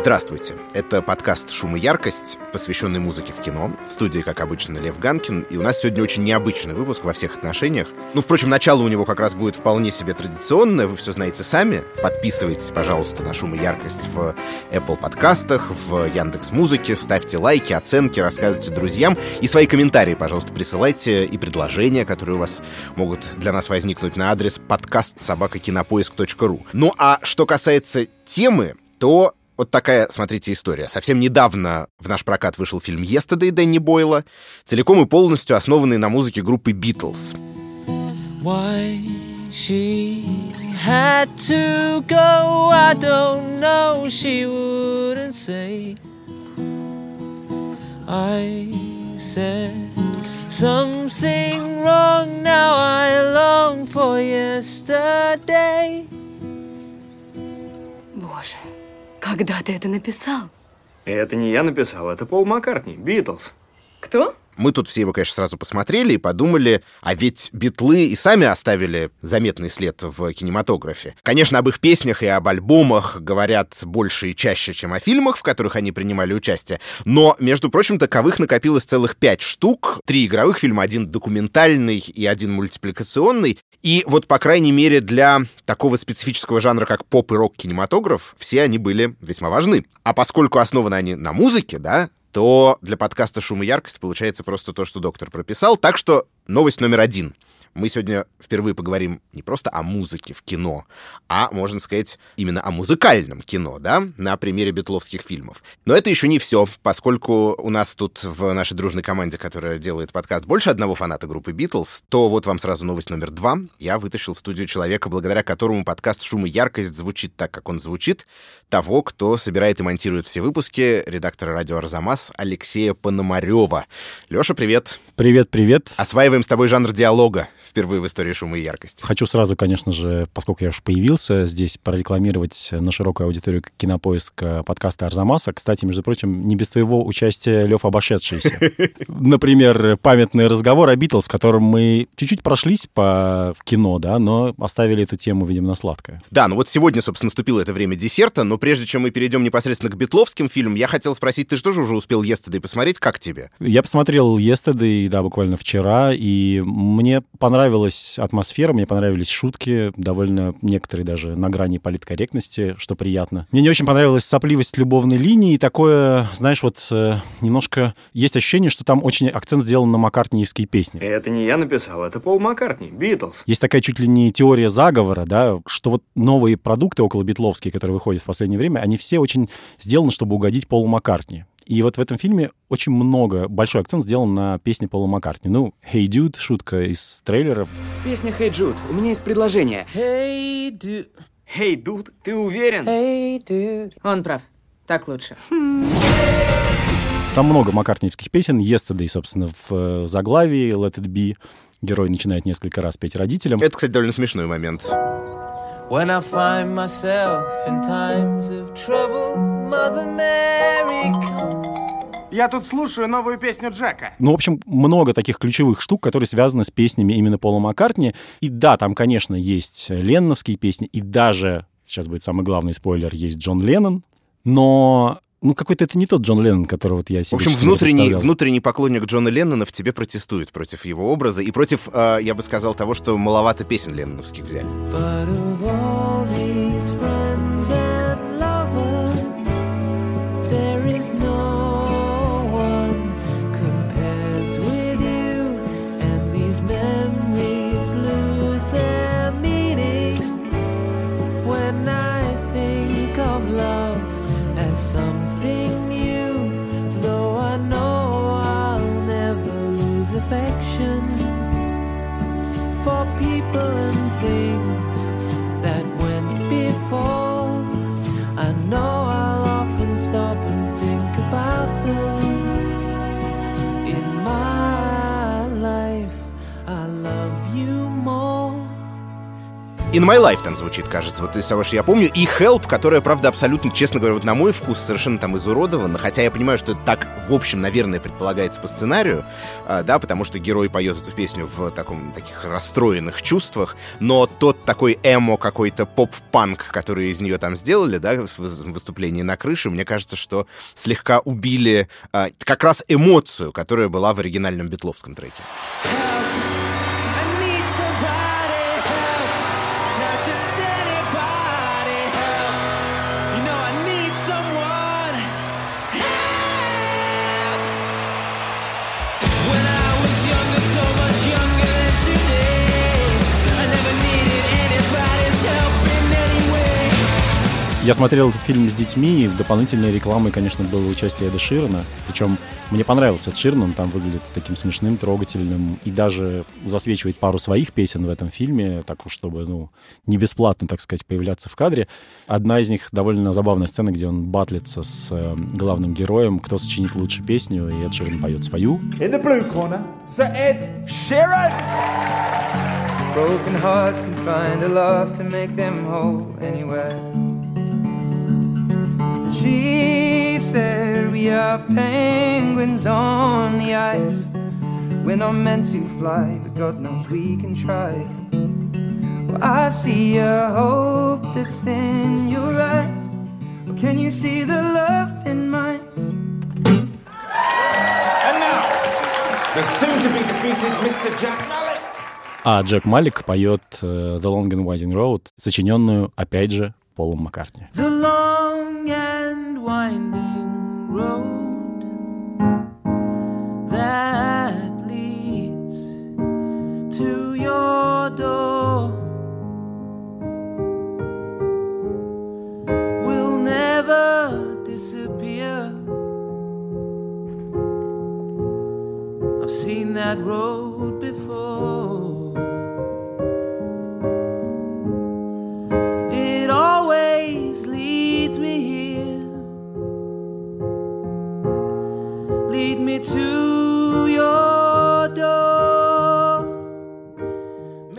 Здравствуйте. Это подкаст «Шум и яркость», посвященный музыке в кино. В студии, как обычно, Лев Ганкин. И у нас сегодня очень необычный выпуск во всех отношениях. Ну, впрочем, начало у него как раз будет вполне себе традиционное. Вы все знаете сами. Подписывайтесь, пожалуйста, на «Шум и яркость» в Apple подкастах, в Яндекс Музыке. Ставьте лайки, оценки, рассказывайте друзьям. И свои комментарии, пожалуйста, присылайте. И предложения, которые у вас могут для нас возникнуть на адрес подкаст собакакинопоиск.ру. Ну, а что касается темы, то вот такая, смотрите, история. Совсем недавно в наш прокат вышел фильм «Yesterday» Дэнни Бойла, целиком и полностью основанный на музыке группы «Битлз». Something wrong, now I long for yesterday. Когда ты это написал? Это не я написал, это Пол Маккартни, Битлз. Кто? Мы тут все его, конечно, сразу посмотрели и подумали, а ведь битлы и сами оставили заметный след в кинематографе. Конечно, об их песнях и об альбомах говорят больше и чаще, чем о фильмах, в которых они принимали участие. Но, между прочим, таковых накопилось целых пять штук. Три игровых фильма, один документальный и один мультипликационный. И вот, по крайней мере, для такого специфического жанра, как поп и рок-кинематограф, все они были весьма важны. А поскольку основаны они на музыке, да, то для подкаста «Шум и яркость» получается просто то, что доктор прописал. Так что новость номер один — мы сегодня впервые поговорим не просто о музыке в кино, а, можно сказать, именно о музыкальном кино, да, на примере битловских фильмов. Но это еще не все, поскольку у нас тут в нашей дружной команде, которая делает подкаст, больше одного фаната группы Битлз, то вот вам сразу новость номер два. Я вытащил в студию человека, благодаря которому подкаст «Шум и яркость» звучит так, как он звучит, того, кто собирает и монтирует все выпуски, редактора радио «Арзамас» Алексея Пономарева. Леша, привет. Привет, привет. Осваиваем с тобой жанр диалога впервые в истории шума и яркости. Хочу сразу, конечно же, поскольку я уж появился здесь, прорекламировать на широкую аудиторию кинопоиска подкаста Арзамаса. Кстати, между прочим, не без твоего участия, Лев, обошедшийся. Например, памятный разговор о Битлз, в котором мы чуть-чуть прошлись по кино, да, но оставили эту тему, видимо, на сладкое. Да, ну вот сегодня, собственно, наступило это время десерта, но прежде чем мы перейдем непосредственно к битловским фильмам, я хотел спросить, ты же уже успел Yesterday посмотреть? Как тебе? Я посмотрел Yesterday, да, буквально вчера, и мне понравилось понравилась атмосфера, мне понравились шутки, довольно некоторые даже на грани политкорректности, что приятно. Мне не очень понравилась сопливость любовной линии, и такое, знаешь, вот э, немножко есть ощущение, что там очень акцент сделан на маккартниевские песни. Это не я написал, это Пол Маккартни, Битлз. Есть такая чуть ли не теория заговора, да, что вот новые продукты около битловские, которые выходят в последнее время, они все очень сделаны, чтобы угодить Полу Маккартни. И вот в этом фильме очень много, большой акцент сделан на песне Пола Маккартни. Ну, «Hey Dude» — шутка из трейлера. Песня «Hey Jude», у меня есть предложение. «Hey Dude». «Hey Dude», ты уверен? «Hey Dude». Он прав. Так лучше. Там много маккартниевских песен. «Yesterday», собственно, в э, заглавии «Let it be». Герой начинает несколько раз петь родителям. Это, кстати, довольно смешной момент. When I find myself in times of trouble, Mother Mary comes. Я тут слушаю новую песню Джека. Ну, в общем, много таких ключевых штук, которые связаны с песнями именно Пола Маккартни. И да, там, конечно, есть ленновские песни, и даже, сейчас будет самый главный спойлер, есть Джон Леннон, но ну, какой-то это не тот Джон Леннон, которого вот я себе В общем, внутренний, внутренний поклонник Джона Леннона в тебе протестует против его образа и против, э, я бы сказал, того, что маловато песен ленноновских взяли. In My Life там звучит, кажется, вот из того, что я помню. И Help, которая, правда, абсолютно, честно говоря, вот на мой вкус совершенно там изуродована. Хотя я понимаю, что это так, в общем, наверное, предполагается по сценарию, а, да, потому что герой поет эту песню в таком, таких расстроенных чувствах. Но тот такой эмо какой-то поп-панк, который из нее там сделали, да, в выступлении на крыше, мне кажется, что слегка убили а, как раз эмоцию, которая была в оригинальном битловском треке. Я смотрел этот фильм с детьми, и дополнительной рекламой, конечно, было участие Эда Ширана. Причем мне понравился Эд Ширан, он там выглядит таким смешным, трогательным, и даже засвечивает пару своих песен в этом фильме, так уж, чтобы, ну, не бесплатно, так сказать, появляться в кадре. Одна из них довольно забавная сцена, где он батлится с э, главным героем, кто сочинит лучше песню, и Эд Ширан поет свою. In the blue corner, Sir Ed Sheeran. Broken hearts can find a love to make them whole anywhere. She said we are penguins on the ice. We're not meant to fly, but God knows we can try. Well, I see a hope that's in your eyes. Well, can you see the love in mine? And now, the soon to be defeated Mr. Jack Mallet. А Джек Малик поет э, The Long and Winding Road, сочиненную, опять же, Полом Маккартни. The long and winding road that leads to your door will never disappear. I've seen that road before.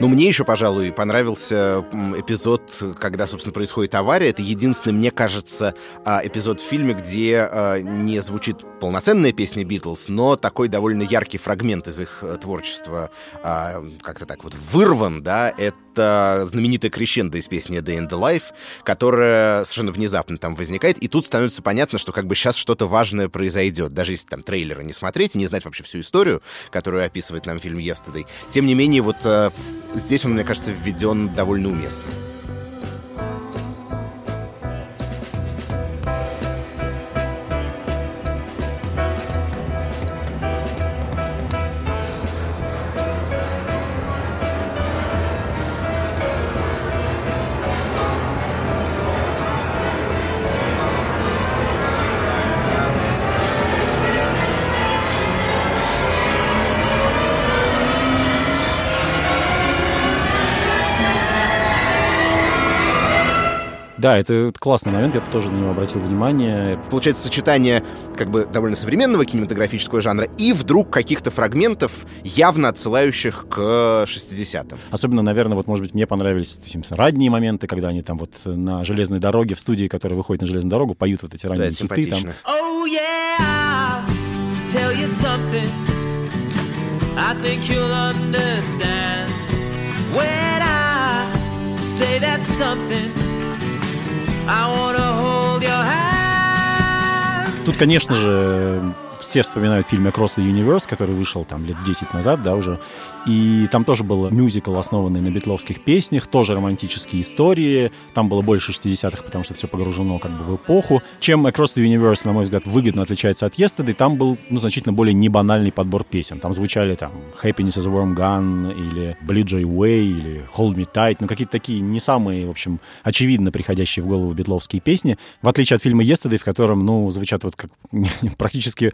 Ну, мне еще, пожалуй, понравился эпизод, когда, собственно, происходит авария. Это единственный, мне кажется, а, эпизод в фильме, где а, не звучит полноценная песня Битлз, но такой довольно яркий фрагмент из их э, творчества а, как-то так вот вырван, да, это знаменитая крещенда из песни Day in the Life, которая совершенно внезапно там возникает, и тут становится понятно, что как бы сейчас что-то важное произойдет, даже если там трейлеры не смотреть и не знать вообще всю историю, которую описывает нам фильм Yesterday. Тем не менее, вот э, здесь он, мне кажется, введен довольно уместно. Да, это классный момент, я тоже на него обратил внимание. Получается сочетание как бы довольно современного кинематографического жанра и вдруг каких-то фрагментов, явно отсылающих к 60-м. Особенно, наверное, вот, может быть, мне понравились ранние моменты, когда они там вот на железной дороге, в студии, которая выходит на железную дорогу, поют вот эти Да, ранние это хиты. Там. Oh yeah, tell you something. I think you'll understand when I say that something. Тут, конечно же, все вспоминают фильм Across the Universe, который вышел там лет 10 назад, да, уже. И там тоже был мюзикл, основанный на битловских песнях, тоже романтические истории. Там было больше 60-х, потому что все погружено как бы в эпоху. Чем Across the Universe, на мой взгляд, выгодно отличается от Yesterday, там был, ну, значительно более небанальный подбор песен. Там звучали там Happiness is a Warm Gun, или Blue Joy Way, или Hold Me Tight, ну, какие-то такие не самые, в общем, очевидно приходящие в голову битловские песни, в отличие от фильма Yesterday, в котором, ну, звучат вот как практически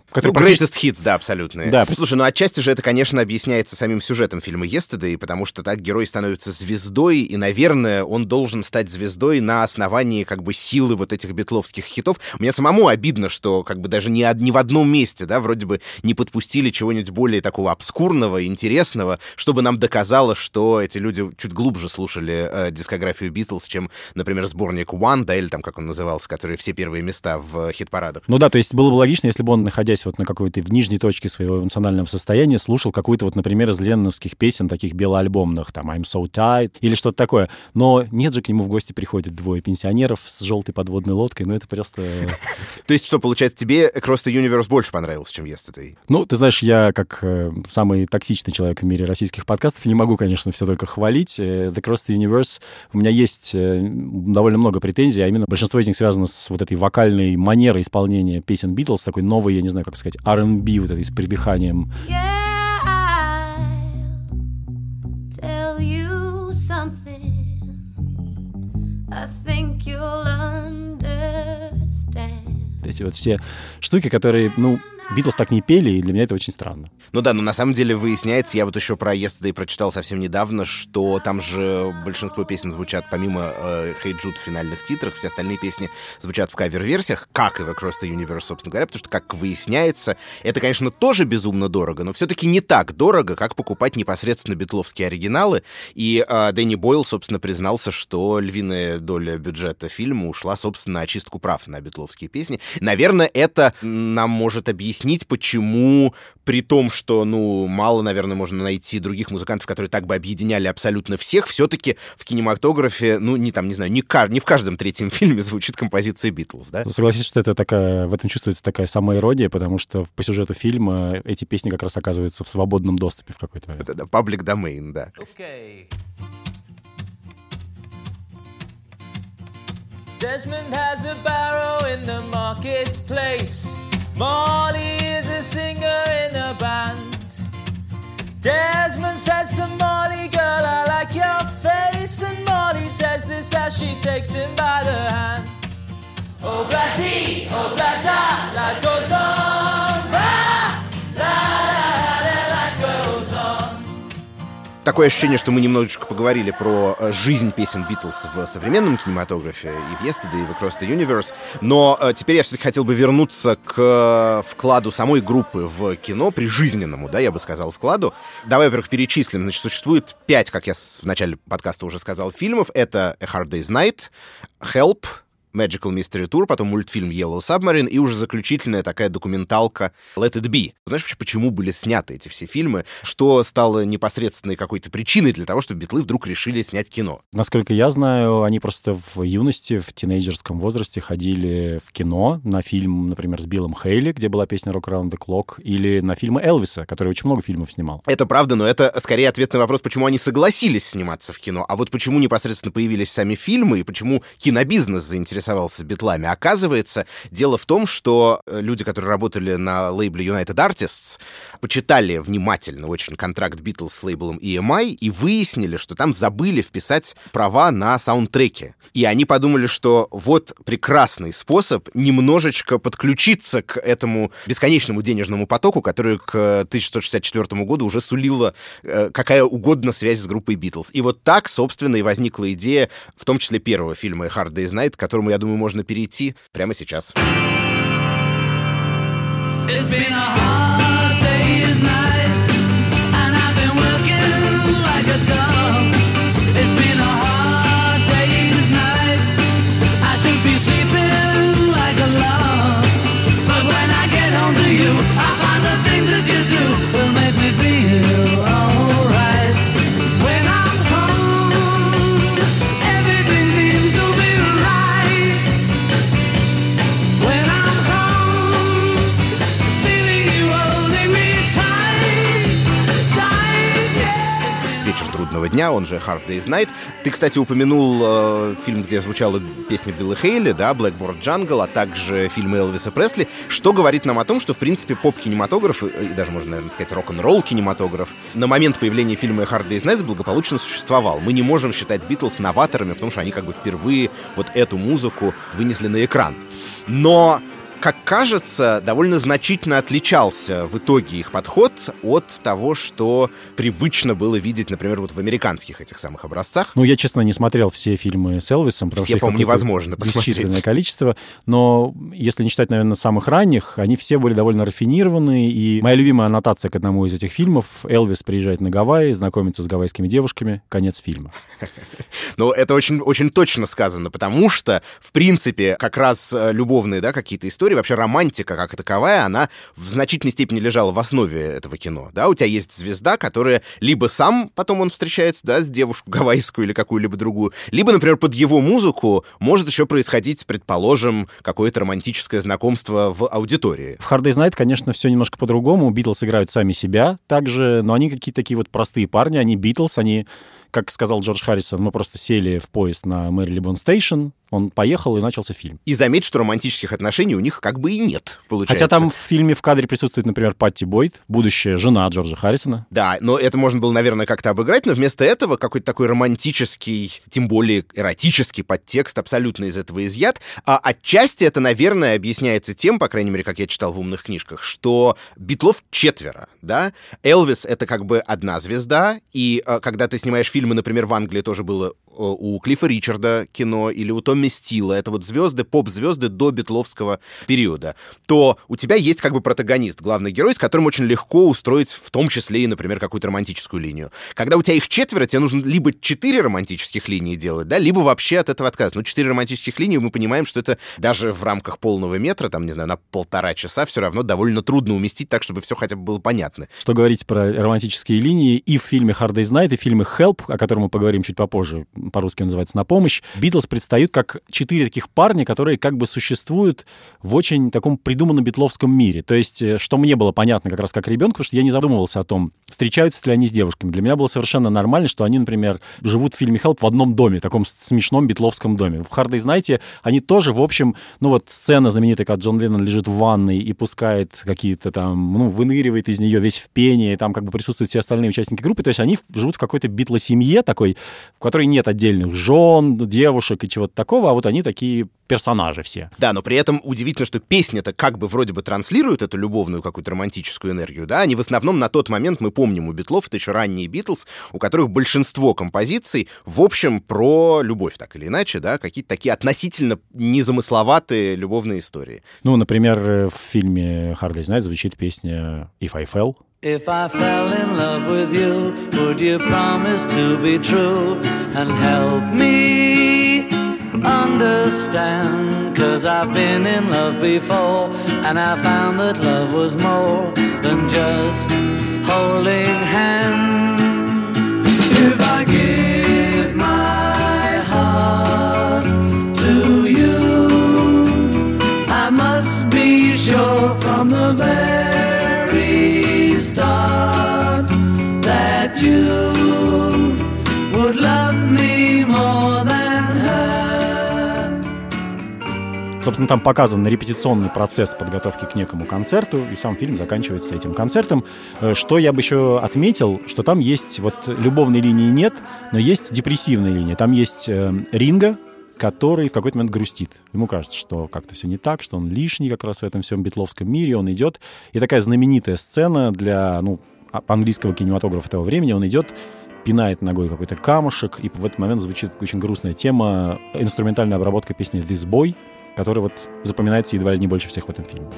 который Ну, практически- greatest hits, да, абсолютно. Да. Слушай, ну отчасти же это, конечно, объясняется самим сюжетом фильма «Yesterday», потому что так герой становится звездой, и, наверное, он должен стать звездой на основании как бы силы вот этих битловских хитов. Мне самому обидно, что как бы даже ни, ни в одном месте, да, вроде бы не подпустили чего-нибудь более такого обскурного, интересного, чтобы нам доказало, что эти люди чуть глубже слушали э, дискографию Битлз, чем, например, сборник One, да, или там, как он назывался, который все первые места в э, хит-парадах. Ну да, то есть было бы логично, если бы он, находясь вот на какой-то в нижней точке своего эмоционального состояния, слушал какую-то вот, например, из ленновских песен, таких белоальбомных, там I'm So Tired или что-то такое. Но нет же, к нему в гости приходят двое пенсионеров с желтой подводной лодкой, ну это просто... То есть, что, получается, тебе Across the Universe больше понравился, чем Yesterday? Ну, ты знаешь, я как э, самый токсичный человек в мире российских подкастов не могу, конечно, все только хвалить. Э, The Cross the Universe, у меня есть э, довольно много претензий, а именно большинство из них связано с вот этой вокальной манерой исполнения песен Битлз, такой новый, я не знаю, как сказать, R&B вот этой с придыханием. Yeah. Эти вот все штуки, которые, ну, Битлз так не пели, и для меня это очень странно. Ну да, но на самом деле выясняется, я вот еще про Yesterday прочитал совсем недавно, что там же большинство песен звучат помимо э, Hey Jude в финальных титрах, все остальные песни звучат в кавер-версиях, как и в Across the Universe, собственно говоря, потому что, как выясняется, это, конечно, тоже безумно дорого, но все-таки не так дорого, как покупать непосредственно битловские оригиналы, и э, Дэнни Бойл, собственно, признался, что львиная доля бюджета фильма ушла, собственно, на очистку прав на битловские песни. Наверное, это нам может объяснить, почему при том, что, ну, мало, наверное, можно найти других музыкантов, которые так бы объединяли абсолютно всех, все-таки в кинематографе, ну, не там, не знаю, не, не в каждом третьем фильме звучит композиция Битлз, да? Ну, Согласись, что это такая, в этом чувствуется такая самоиродия, потому что по сюжету фильма эти песни как раз оказываются в свободном доступе в какой-то... Это, да, паблик домейн, да. Okay. Desmond has a barrow in the marketplace. Molly is a singer in a band. Desmond says to Molly, girl, I like your face. And Molly says this as she takes him by the hand. Oh, Blatty, oh, Blatta, life goes on. Такое ощущение, что мы немножечко поговорили про э, жизнь песен Битлз в современном кинематографе, и в Yesterday, и в Across the Universe, но э, теперь я все-таки хотел бы вернуться к э, вкладу самой группы в кино, прижизненному, да, я бы сказал, вкладу. Давай, во-первых, перечислим. Значит, существует пять, как я в начале подкаста уже сказал, фильмов. Это A Hard Day's Night, Help, Magical Mystery Tour, потом мультфильм Yellow Submarine и уже заключительная такая документалка Let It Be. Знаешь вообще, почему были сняты эти все фильмы? Что стало непосредственной какой-то причиной для того, чтобы битлы вдруг решили снять кино? Насколько я знаю, они просто в юности, в тинейджерском возрасте ходили в кино на фильм, например, с Биллом Хейли, где была песня Rock Around the Clock, или на фильмы Элвиса, который очень много фильмов снимал. Это правда, но это скорее ответ на вопрос, почему они согласились сниматься в кино. А вот почему непосредственно появились сами фильмы и почему кинобизнес заинтересовался битлами. Оказывается, дело в том, что э, люди, которые работали на лейбле United Artists, почитали внимательно очень контракт Битлз с лейблом EMI и выяснили, что там забыли вписать права на саундтреки. И они подумали, что вот прекрасный способ немножечко подключиться к этому бесконечному денежному потоку, который к 1964 году уже сулила э, какая угодно связь с группой Битлз. И вот так, собственно, и возникла идея, в том числе первого фильма «Hard Day's Night», которому, я думаю, можно перейти прямо сейчас. It's been a hard дня», он же «Hard Day's Night». Ты, кстати, упомянул э, фильм, где звучала песня Билла Хейли, да, «Blackboard Jungle», а также фильмы Элвиса Пресли, что говорит нам о том, что, в принципе, поп-кинематограф, и и даже, можно, наверное, сказать, рок-н-ролл кинематограф, на момент появления фильма «Hard Day's Night» благополучно существовал. Мы не можем считать Битлз новаторами в том, что они как бы впервые вот эту музыку вынесли на экран. Но как кажется, довольно значительно отличался в итоге их подход от того, что привычно было видеть, например, вот в американских этих самых образцах. Ну, я, честно, не смотрел все фильмы с Элвисом, потому Все, что по-моему, невозможно посмотреть. количество, но если не считать, наверное, самых ранних, они все были довольно рафинированные, и моя любимая аннотация к одному из этих фильмов — Элвис приезжает на Гавайи, знакомится с гавайскими девушками, конец фильма. Но это очень, очень точно сказано, потому что, в принципе, как раз э, любовные, да, какие-то истории, вообще романтика как таковая, она в значительной степени лежала в основе этого кино, да, у тебя есть звезда, которая либо сам потом он встречается, да, с девушку гавайскую или какую-либо другую, либо, например, под его музыку может еще происходить, предположим, какое-то романтическое знакомство в аудитории. В Hard Day's Night, конечно, все немножко по-другому. Битлз играют сами себя также, но они какие-то такие вот простые парни, они Битлз, они как сказал Джордж Харрисон, мы просто сели в поезд на Marylebone Station, он поехал, и начался фильм. И заметь, что романтических отношений у них как бы и нет, получается. Хотя там в фильме в кадре присутствует, например, Патти Бойд, будущая жена Джорджа Харрисона. Да, но это можно было, наверное, как-то обыграть, но вместо этого какой-то такой романтический, тем более эротический подтекст абсолютно из этого изъят. А отчасти это, наверное, объясняется тем, по крайней мере, как я читал в умных книжках, что Битлов четверо, да? Элвис — это как бы одна звезда, и э, когда ты снимаешь фильмы, например, в Англии тоже было у Клиффа Ричарда кино или у Томми Стила, это вот звезды, поп-звезды до битловского периода, то у тебя есть как бы протагонист, главный герой, с которым очень легко устроить в том числе и, например, какую-то романтическую линию. Когда у тебя их четверо, тебе нужно либо четыре романтических линии делать, да, либо вообще от этого отказаться. Ну, четыре романтических линии, мы понимаем, что это даже в рамках полного метра, там, не знаю, на полтора часа все равно довольно трудно уместить так, чтобы все хотя бы было понятно. Что говорить про романтические линии и в фильме Hard Day's Night, и в фильме Help, о котором мы поговорим чуть попозже, по-русски называется «На помощь», Битлз предстают как четыре таких парня, которые как бы существуют в очень таком придуманном битловском мире. То есть, э, что мне было понятно как раз как ребенку, потому что я не задумывался о том, встречаются ли они с девушками. Для меня было совершенно нормально, что они, например, живут в фильме «Help» в одном доме, таком смешном битловском доме. В «Hard Day's Night» они тоже, в общем, ну вот сцена знаменитая, когда Джон Леннон лежит в ванной и пускает какие-то там, ну, выныривает из нее весь в пене, и там как бы присутствуют все остальные участники группы. То есть они живут в какой-то битлосемье такой, в которой нет отдельных жен, девушек и чего-то такого, а вот они такие персонажи все. Да, но при этом удивительно, что песня-то как бы вроде бы транслирует эту любовную какую-то романтическую энергию, да, они в основном на тот момент, мы помним у Битлов, это еще ранние Битлз, у которых большинство композиций, в общем, про любовь, так или иначе, да, какие-то такие относительно незамысловатые любовные истории. Ну, например, в фильме «Hard Day's Night» звучит песня «If I Fell», If I fell in love with you, would you promise to be true and help me understand? Cause I've been in love before and I found that love was more than just holding hands. If I give my heart to you, I must be sure from the very start that you would love me more than her. Собственно, там показан репетиционный процесс подготовки к некому концерту, и сам фильм заканчивается этим концертом. Э, Что я бы еще отметил, что там есть, вот любовной линии нет, но есть депрессивная линия. Там есть э, Ринга, который в какой-то момент грустит. Ему кажется, что как-то все не так, что он лишний как раз в этом всем битловском мире, он идет. И такая знаменитая сцена для, ну, а- английского кинематографа того времени, он идет, пинает ногой какой-то камушек, и в этот момент звучит очень грустная тема, инструментальная обработка песни «This Boy», которая вот запоминается едва ли не больше всех в этом фильме.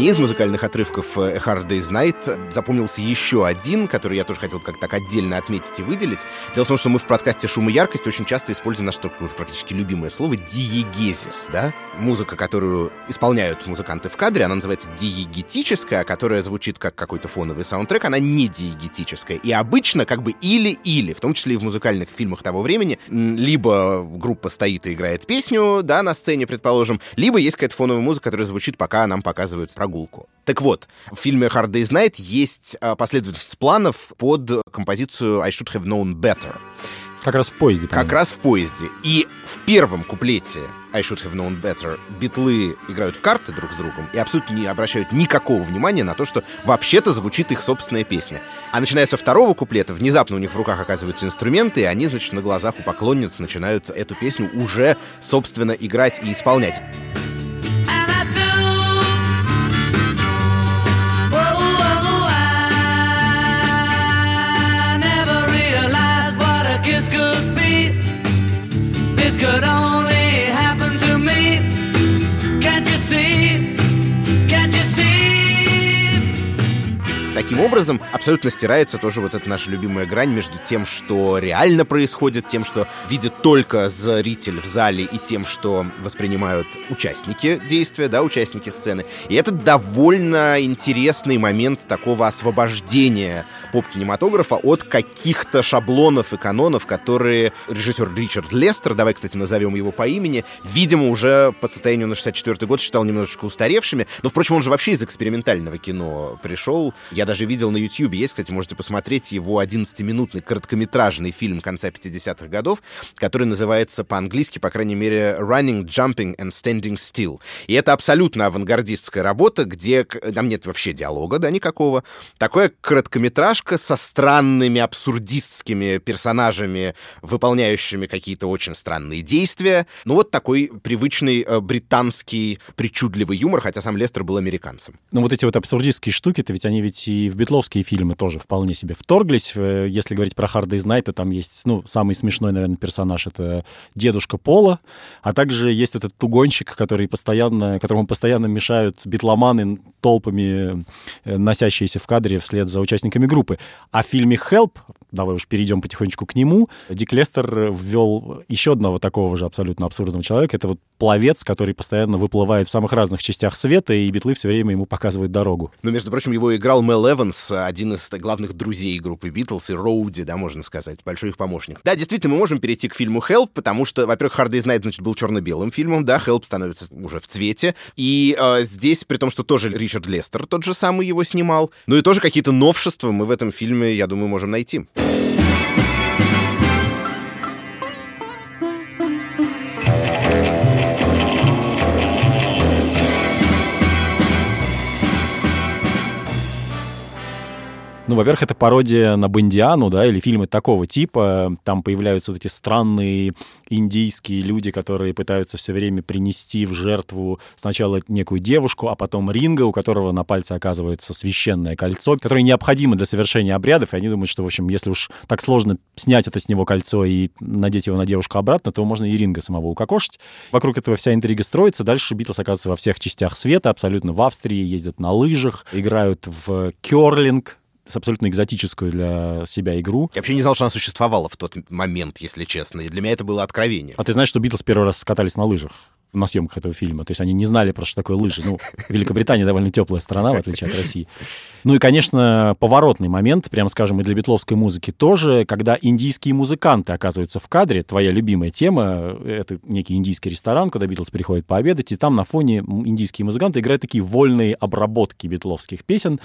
Мне из музыкальных отрывков э, A Hard Day's Night запомнился еще один, который я тоже хотел как-то отдельно отметить и выделить. Дело в том, что мы в подкасте «Шум и яркость» очень часто используем наше такое уже практически любимое слово «диегезис», да? Музыка, которую исполняют музыканты в кадре, она называется диегетическая, которая звучит как какой-то фоновый саундтрек, она не диегетическая. И обычно как бы или-или, в том числе и в музыкальных фильмах того времени, либо группа стоит и играет песню, да, на сцене, предположим, либо есть какая-то фоновая музыка, которая звучит, пока нам показывают прогулку. Так вот, в фильме Hard Day's Night есть а, последовательность планов под композицию I Should Have Known Better. Как раз в поезде. Как по-моему. раз в поезде. И в первом куплете I Should Have Known Better битлы играют в карты друг с другом и абсолютно не обращают никакого внимания на то, что вообще-то звучит их собственная песня. А начиная со второго куплета, внезапно у них в руках оказываются инструменты, и они, значит, на глазах у поклонниц начинают эту песню уже, собственно, играть и исполнять. Таким образом, абсолютно стирается тоже вот эта наша любимая грань между тем, что реально происходит, тем, что видит только зритель в зале, и тем, что воспринимают участники действия, да, участники сцены. И это довольно интересный момент такого освобождения поп-кинематографа от каких-то шаблонов и канонов, которые режиссер Ричард Лестер, давай, кстати, назовем его по имени, видимо, уже по состоянию на 64 год считал немножечко устаревшими. Но, впрочем, он же вообще из экспериментального кино пришел. Я даже видел на YouTube, есть, кстати, можете посмотреть его 11-минутный короткометражный фильм конца 50-х годов, который называется по-английски, по крайней мере, Running, Jumping and Standing Still. И это абсолютно авангардистская работа, где там нет вообще диалога, да, никакого. Такое короткометражка со странными абсурдистскими персонажами, выполняющими какие-то очень странные действия. Ну вот такой привычный э, британский причудливый юмор, хотя сам Лестер был американцем. Ну вот эти вот абсурдистские штуки-то, ведь они ведь и в битловские фильмы тоже вполне себе вторглись. Э, если говорить про Hard Day's Night, то там есть, ну, самый смешной, наверное, персонаж — это дедушка Пола, а также есть этот тугонщик, который постоянно, которому постоянно мешают битломаны толпами, э, носящиеся в кадре вслед за участниками группы. А в фильме «Help», давай уж перейдем потихонечку к нему, Дик Лестер ввел еще одного такого же абсолютно абсурдного человека. Это вот пловец, который постоянно выплывает в самых разных частях света, и битлы все время ему показывают дорогу. Но, между прочим, его играл Мел Эванс, один из главных друзей группы Битлз и Роуди, да, можно сказать, большой их помощник. Да, действительно, мы можем перейти к фильму «Help», потому что, во-первых, «Hard Day's Night», значит, был черно-белым фильмом, да, «Help» становится уже в цвете, и э, здесь, при том, что тоже Ричард Лестер тот же самый его снимал, ну и тоже какие-то новшества мы в этом фильме, я думаю, можем найти. Ну, во-первых, это пародия на Бондиану, да, или фильмы такого типа. Там появляются вот эти странные индийские люди, которые пытаются все время принести в жертву сначала некую девушку, а потом ринга, у которого на пальце оказывается священное кольцо, которое необходимо для совершения обрядов, и они думают, что, в общем, если уж так сложно снять это с него кольцо и надеть его на девушку обратно, то можно и ринга самого укокошить. Вокруг этого вся интрига строится. Дальше Битлз оказывается во всех частях света, абсолютно в Австрии, ездят на лыжах, играют в керлинг, абсолютно экзотическую для себя игру. Я вообще не знал, что она существовала в тот момент, если честно. И для меня это было откровение. А ты знаешь, что Битлз первый раз скатались на лыжах? на съемках этого фильма. То есть они не знали просто, что такое лыжи. Ну, Великобритания довольно теплая страна, в отличие от России. Ну и, конечно, поворотный момент, прямо скажем, и для битловской музыки тоже, когда индийские музыканты оказываются в кадре. Твоя любимая тема — это некий индийский ресторан, куда Битлз приходит пообедать, и там на фоне индийские музыканты играют такие вольные обработки битловских песен.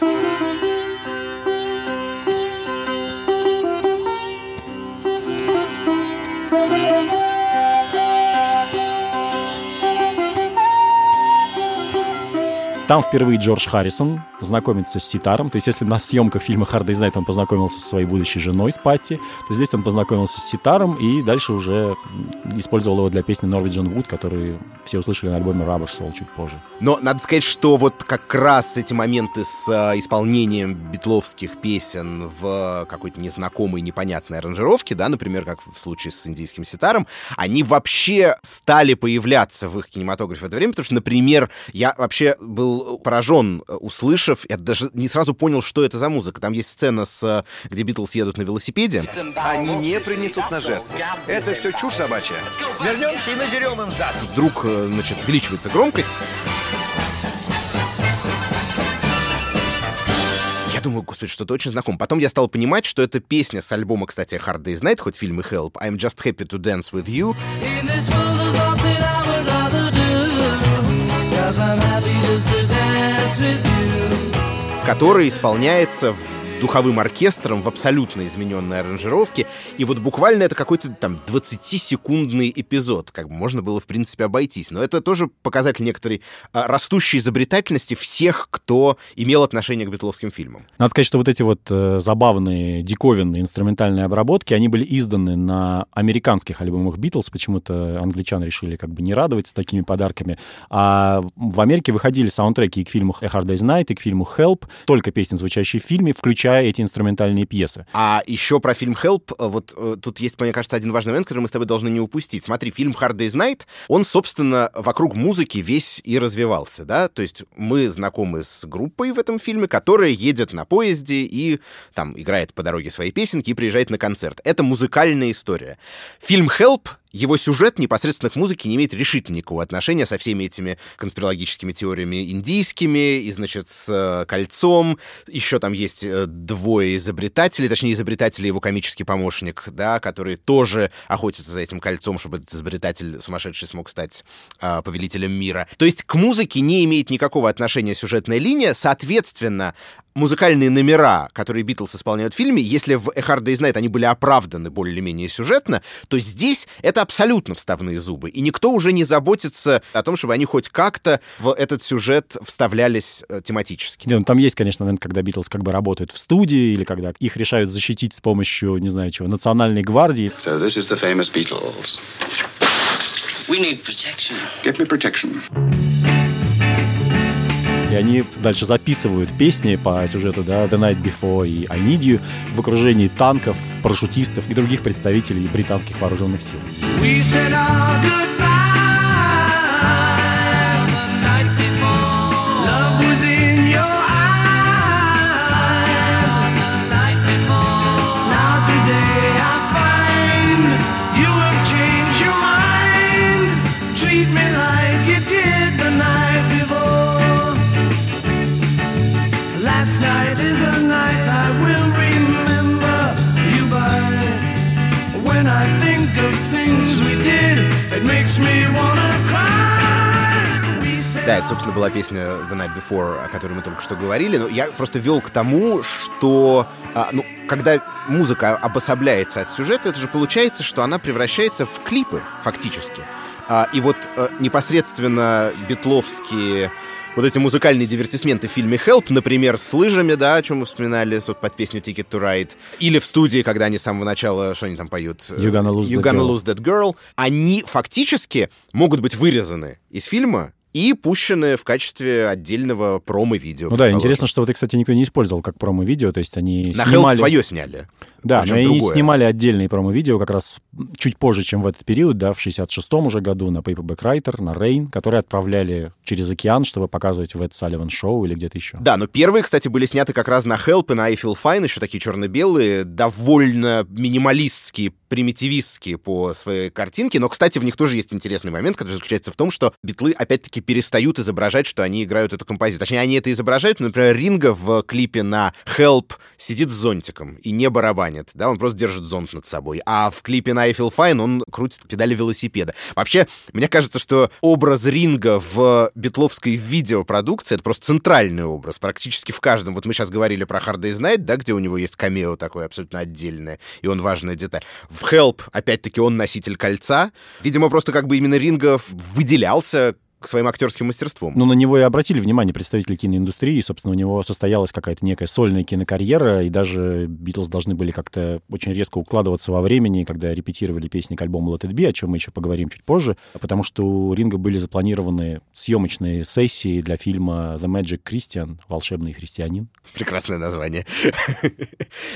Там впервые Джордж Харрисон знакомится с ситаром. То есть, если на съемках фильма «Hard Day's Night» он познакомился со своей будущей женой, с Патти, то здесь он познакомился с ситаром и дальше уже использовал его для песни «Norwegian Wood», которую все услышали на альбоме «Rubber Soul» чуть позже. Но надо сказать, что вот как раз эти моменты с э, исполнением битловских песен в какой-то незнакомой, непонятной аранжировке, да, например, как в случае с индийским ситаром, они вообще стали появляться в их кинематографе в это время, потому что, например, я вообще был был поражен, э, услышав, я даже не сразу понял, что это за музыка. Там есть сцена, с, э, где Битлз едут на велосипеде. Они не принесут на жертву. Это все чушь собачья. Вернемся и надерем им зад. Вдруг, э, значит, увеличивается громкость. Я думаю, господи, что-то очень знакомо. Потом я стал понимать, что это песня с альбома, кстати, Hard Day's Night, хоть фильм и Help, I'm just happy to dance with you. In this world, который исполняется в- с духовым оркестром в абсолютно измененной аранжировке. И вот буквально это какой-то там 20-секундный эпизод. Как бы можно было, в принципе, обойтись. Но это тоже показатель некоторой а, растущей изобретательности всех, кто имел отношение к битловским фильмам. Надо сказать, что вот эти вот э, забавные, диковинные инструментальные обработки, они были изданы на американских альбомах Битлз. Почему-то англичан решили как бы не радовать с такими подарками. А в Америке выходили саундтреки и к фильму «A Hard Day's Night», и к фильму «Help», только песни, звучащие в фильме, включая эти инструментальные пьесы. А еще про фильм «Help», э, вот э, тут есть, мне кажется, один важный момент, который мы с тобой должны не упустить. Смотри, фильм «Hard Day's Night», он, собственно, вокруг музыки весь и развивался, да? То есть мы знакомы с группой в этом фильме, которая едет на поезде и там играет по дороге свои песенки и приезжает на концерт. Это музыкальная история. Фильм «Help» его сюжет непосредственно к музыке не имеет решительно никакого отношения со всеми этими конспирологическими теориями индийскими, и, значит, с э, кольцом. Еще там есть э, двое изобретателей, точнее, изобретатель его комический помощник, да, которые тоже охотятся за этим кольцом, чтобы этот изобретатель сумасшедший смог стать э, повелителем мира. То есть к музыке не имеет никакого отношения сюжетная линия, соответственно, музыкальные номера, которые Битлз исполняют в фильме, если в A Hard Day's Night они были оправданы более-менее сюжетно, то здесь это абсолютно вставные зубы. И никто уже не заботится о том, чтобы они хоть как-то в этот сюжет вставлялись э, тематически. Не, ну, там есть, конечно, момент, когда Битлз как бы работают в студии, или когда их решают защитить с помощью, не знаю чего, национальной гвардии. So this is the famous Beatles. We need protection. Get me protection. И они дальше записывают песни по сюжету, да, The Night Before и I Need You в окружении танков, парашютистов и других представителей британских вооруженных сил. We said our goodbye Да, это, собственно, была песня The Night Before, о которой мы только что говорили, но я просто вел к тому, что, а, ну, когда музыка обособляется от сюжета, это же получается, что она превращается в клипы, фактически. А, и вот э, непосредственно битловские вот эти музыкальные дивертисменты в фильме «Help», например, с лыжами, да, о чем мы вспоминали вот, под песню «Ticket to Ride», или в студии, когда они с самого начала, что они там поют? You Gonna Lose you That gonna Girl. Lose That Girl, они фактически могут быть вырезаны из фильма и пущены в качестве отдельного промо-видео. Ну да, интересно, что вот кстати, никто не использовал как промо-видео, то есть они На снимали... Help свое сняли. Да, Причем но они другое. снимали отдельные промо-видео как раз чуть позже, чем в этот период, да, в 66-м уже году на Paperback Writer, на Rain, которые отправляли через океан, чтобы показывать в Эд Салливан шоу или где-то еще. Да, но первые, кстати, были сняты как раз на Help и на I Feel Fine, еще такие черно-белые, довольно минималистские, примитивистские по своей картинке. Но, кстати, в них тоже есть интересный момент, который заключается в том, что битлы опять-таки перестают изображать, что они играют эту композицию. Точнее, они это изображают, но, например, Ринга в клипе на Help сидит с зонтиком и не барабанит, да, он просто держит зонт над собой. А в клипе на I Feel Fine он крутит педали велосипеда. Вообще, мне кажется, что образ Ринга в битловской видеопродукции — это просто центральный образ. Практически в каждом. Вот мы сейчас говорили про Hard Day's Night, да, где у него есть камео такое абсолютно отдельное, и он важная деталь. В Help, опять-таки, он носитель кольца. Видимо, просто как бы именно Ринга выделялся своим актерским мастерством. Ну, на него и обратили внимание представители киноиндустрии, и, собственно, у него состоялась какая-то некая сольная кинокарьера, и даже Битлз должны были как-то очень резко укладываться во времени, когда репетировали песни к альбому Let It Be, о чем мы еще поговорим чуть позже, потому что у Ринга были запланированы съемочные сессии для фильма The Magic Christian, «Волшебный христианин». Прекрасное название.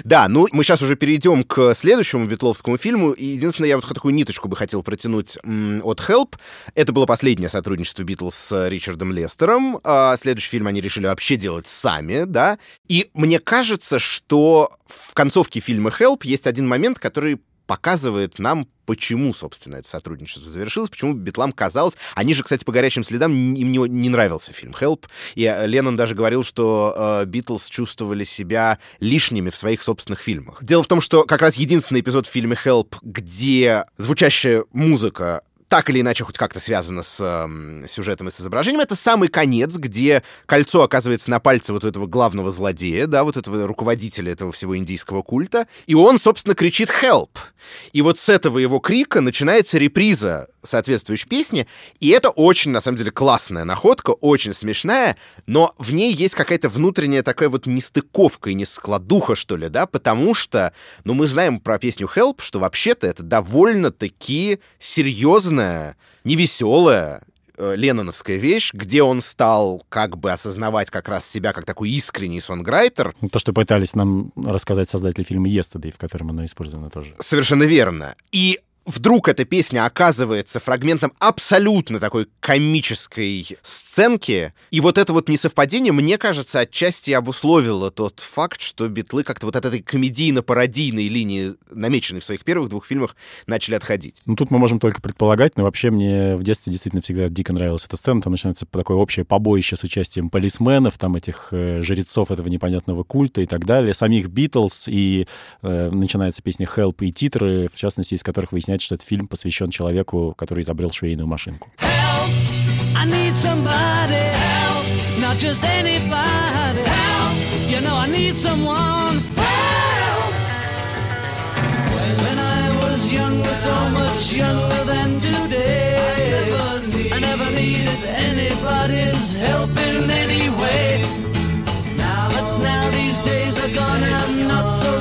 Да, ну мы сейчас уже перейдем к следующему битловскому фильму. И единственное, я вот такую ниточку бы хотел протянуть от Help. Это было последнее сотрудничество сотрудничество Битлз с Ричардом Лестером. А следующий фильм они решили вообще делать сами, да. И мне кажется, что в концовке фильма «Help» есть один момент, который показывает нам, почему, собственно, это сотрудничество завершилось, почему Битлам казалось... Они же, кстати, по горячим следам, им не, не нравился фильм «Help», и э, Леннон даже говорил, что э, Битлз чувствовали себя лишними в своих собственных фильмах. Дело в том, что как раз единственный эпизод в фильме «Help», где звучащая музыка так или иначе хоть как-то связано с э, сюжетом и с изображением. Это самый конец, где кольцо оказывается на пальце вот этого главного злодея, да, вот этого руководителя этого всего индийского культа, и он, собственно, кричит «Help!». И вот с этого его крика начинается реприза соответствующей песни, и это очень, на самом деле, классная находка, очень смешная, но в ней есть какая-то внутренняя такая вот нестыковка и нескладуха, что ли, да, потому что, ну, мы знаем про песню «Help», что вообще-то это довольно-таки серьезная, невеселая, э, ленноновская вещь, где он стал как бы осознавать как раз себя как такой искренний сонграйтер. То, что пытались нам рассказать создатели фильма «Yesterday», в котором оно использовано тоже. Совершенно верно. И вдруг эта песня оказывается фрагментом абсолютно такой комической сценки, и вот это вот несовпадение, мне кажется, отчасти обусловило тот факт, что битлы как-то вот от этой комедийно-пародийной линии, намеченной в своих первых двух фильмах, начали отходить. Ну, тут мы можем только предполагать, но вообще мне в детстве действительно всегда дико нравилась эта сцена, там начинается такое общее побоище с участием полисменов, там этих э, жрецов этого непонятного культа и так далее, самих Битлз, и э, начинается песня «Help» и титры, в частности, из которых выясняется, что этот фильм посвящен человеку, который изобрел швейную машинку.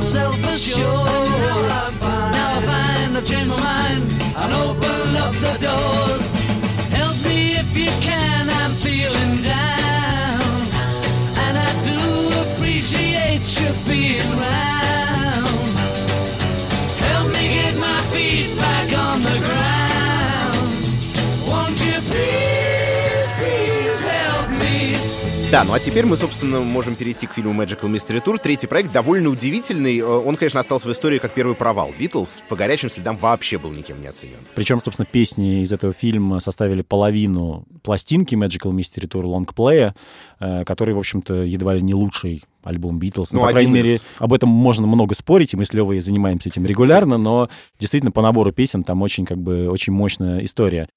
So. I've my mind and open up the doors. Help me if you can, I'm feeling down. And I do appreciate you being round. Да, ну а теперь мы, собственно, можем перейти к фильму Magical Mystery Tour. Третий проект довольно удивительный. Э, Он, конечно, остался в истории как первый провал. Битлз по горячим следам вообще был никем не оценен. Причем, собственно, песни из этого фильма составили половину пластинки Magical Mystery Tour Long Play, э, который, в общем-то, едва ли не лучший альбом Битлз. Ну, по крайней мере, из. об этом можно много спорить, и мы с Левой занимаемся этим регулярно, но действительно по набору песен там очень, как бы, очень мощная история.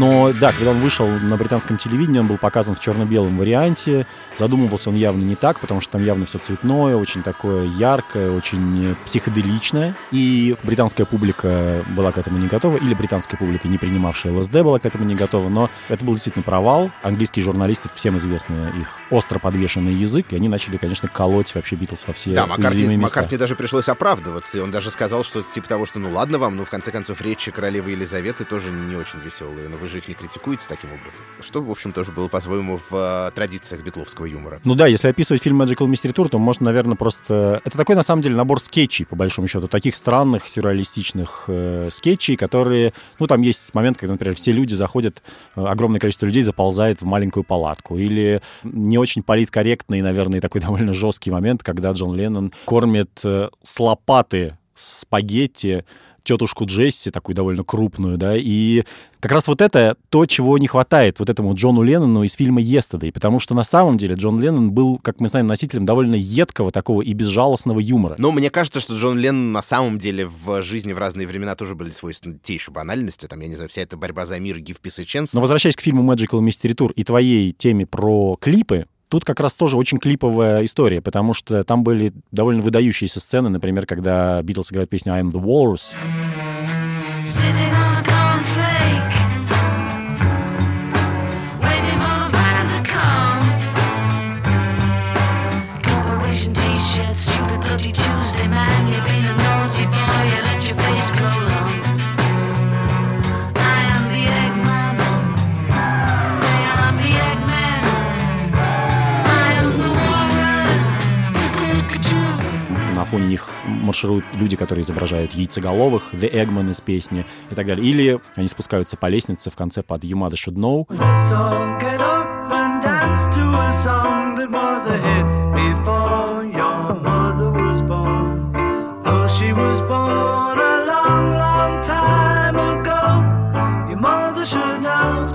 Но да, когда он вышел на британском телевидении, он был показан в черно-белом варианте. Задумывался он явно не так, потому что там явно все цветное, очень такое яркое, очень психоделичное. И британская публика была к этому не готова, или британская публика, не принимавшая ЛСД, была к этому не готова. Но это был действительно провал. Английские журналисты, всем известны их остро подвешенный язык, и они начали, конечно, колоть вообще Битлз во все Да, Маккартни. Маккартни даже пришлось оправдываться, и он даже сказал, что типа того, что ну ладно вам, ну в конце концов речи королевы Елизаветы тоже не очень веселые, но вы же их не критикуете таким образом. Что, в общем, тоже было по-своему в э, традициях битловского юмора. Ну да, если описывать фильм Magical Mystery Tour, то можно, наверное, просто... Это такой, на самом деле, набор скетчей, по большому счету, таких странных, сюрреалистичных э, скетчей, которые... Ну, там есть момент, когда, например, все люди заходят, э, огромное количество людей заползает в маленькую палатку. Или не очень политкорректный, наверное, такой довольно жесткий момент, когда Джон Леннон кормит э, с лопаты спагетти тетушку Джесси, такую довольно крупную, да, и как раз вот это то, чего не хватает вот этому Джону Леннону из фильма «Yesterday», потому что на самом деле Джон Леннон был, как мы знаем, носителем довольно едкого такого и безжалостного юмора. Но мне кажется, что Джон Леннон на самом деле в жизни в разные времена тоже были свойственны те еще банальности. Там, я не знаю, вся эта борьба за мир, a Chance. Но возвращаясь к фильму Magical Mystery Tour и твоей теме про клипы, Тут как раз тоже очень клиповая история, потому что там были довольно выдающиеся сцены, например, когда Битлз играют песню «I'm the Walrus», Sitting on маршируют люди, которые изображают яйцеголовых, The Eggman из песни и так далее. Или они спускаются по лестнице в конце под You Mother Should Know. Let's all get up and dance to a song that was a hit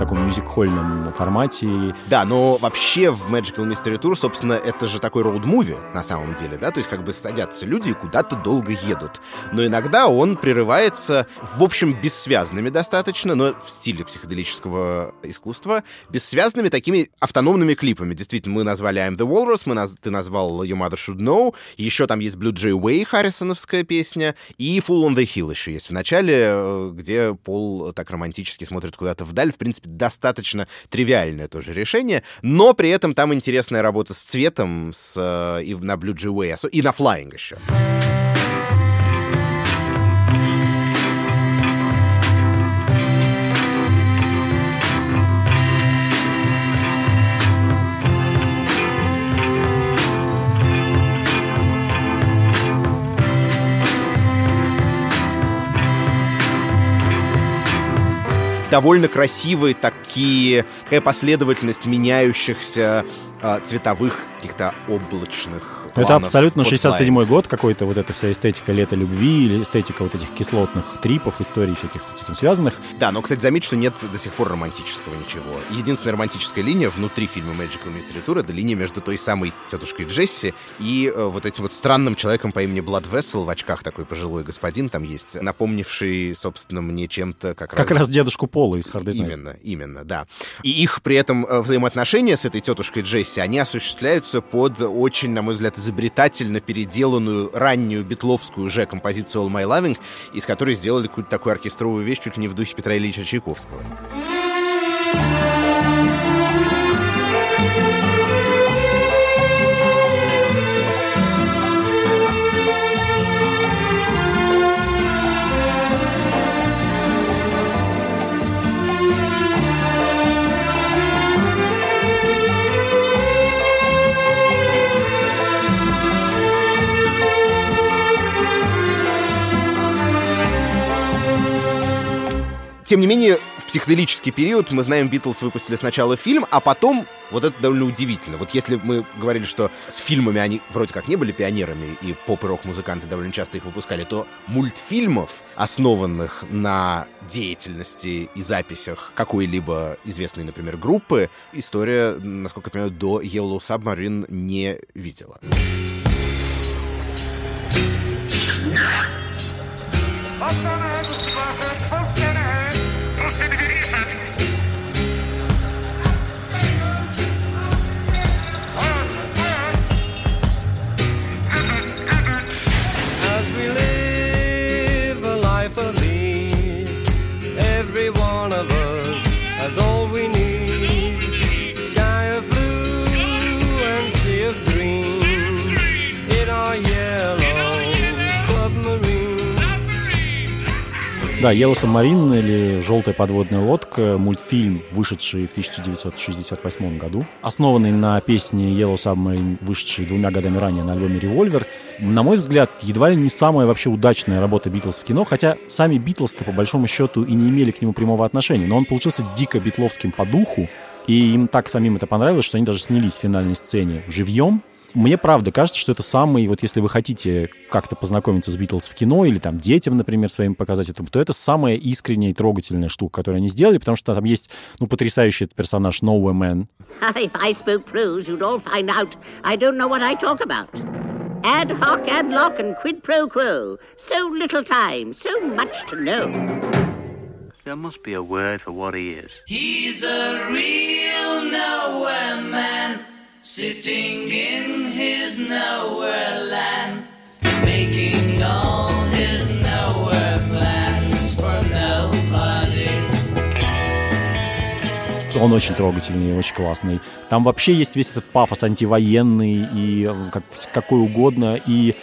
таком мюзик-хольном формате. Да, но вообще в Magical Mystery Tour, собственно, это же такой роуд-муви на самом деле, да, то есть как бы садятся люди и куда-то долго едут. Но иногда он прерывается, в общем, бессвязными достаточно, но в стиле психоделического искусства, бессвязными такими автономными клипами. Действительно, мы назвали I'm the Walrus, мы наз... ты назвал Your Mother Should Know, еще там есть Blue Jay Way, Харрисоновская песня, и Full on the Hill еще есть в начале, э, где Пол так романтически смотрит куда-то вдаль, в принципе, достаточно тривиальное тоже решение, но при этом там интересная работа с цветом, с, э, и на Blue Jay Way, осо- и на Flying еще. Довольно красивые такие, такая последовательность меняющихся э, цветовых каких-то облачных Это планов абсолютно под 67-й год какой-то, вот эта вся эстетика лета любви или эстетика вот этих кислотных трипов, историй всяких с этим связанных. Да, но, кстати, замечу, что нет до сих пор романтического ничего. Единственная романтическая линия внутри фильма Magical Mystery Tour — это линия между той самой тетушкой Джесси и э, вот этим вот странным человеком по имени Blood Vessel в очках такой пожилой господин там есть, напомнивший, собственно, мне чем-то как, Как раз дедушку Пола из Hard. Именно, именно, да. И их при этом э, взаимоотношения с этой тетушкой Джесси, они осуществляются под очень, на мой взгляд, изобретательно переделанную раннюю битловскую уже композицию All My Loving, из которой сделали какую-то такую оркестровую вещь чуть ли не в духе Петра Ильича Чайковского. Тем не менее, в психоделический период мы знаем, Битлз выпустили сначала фильм, а потом, вот это довольно удивительно. Вот если мы говорили, что с фильмами они вроде как не были пионерами, и поп и рок-музыканты довольно часто их выпускали, то мультфильмов, основанных на деятельности и записях какой-либо известной, например, группы, история, насколько я понимаю, до Yellow Submarine не видела. As Да, Yellow Submarine или «Желтая подводная лодка» — мультфильм, вышедший в 1968 году, основанный на песне Yellow Submarine, вышедшей двумя годами ранее на альбоме «Револьвер». На мой взгляд, едва ли не самая вообще удачная работа Битлз в кино, хотя сами Битлз-то по большому счету и не имели к нему прямого отношения, но он получился дико битловским по духу, и им так самим это понравилось, что они даже снялись в финальной сцене живьем, мне правда кажется, что это самый, вот если вы хотите как-то познакомиться с Битлз в кино или там детям, например, своим показать это, то это самая искренняя и трогательная штука, которую они сделали, потому что там есть, ну, потрясающий персонаж Nowhere Man. If I spoke prose, you'd all find out I don't know what I talk about. Ad hoc, ad loc, and quid pro quo. So little time, so much to know. There must be a word for what he is. He's a real nowhere man, sitting in his nowhere land, making all his nowhere plans for nobody. Он очень трогательный очень классный. Там вообще есть весь этот пафос антивоенный и э, как, какой угодно, и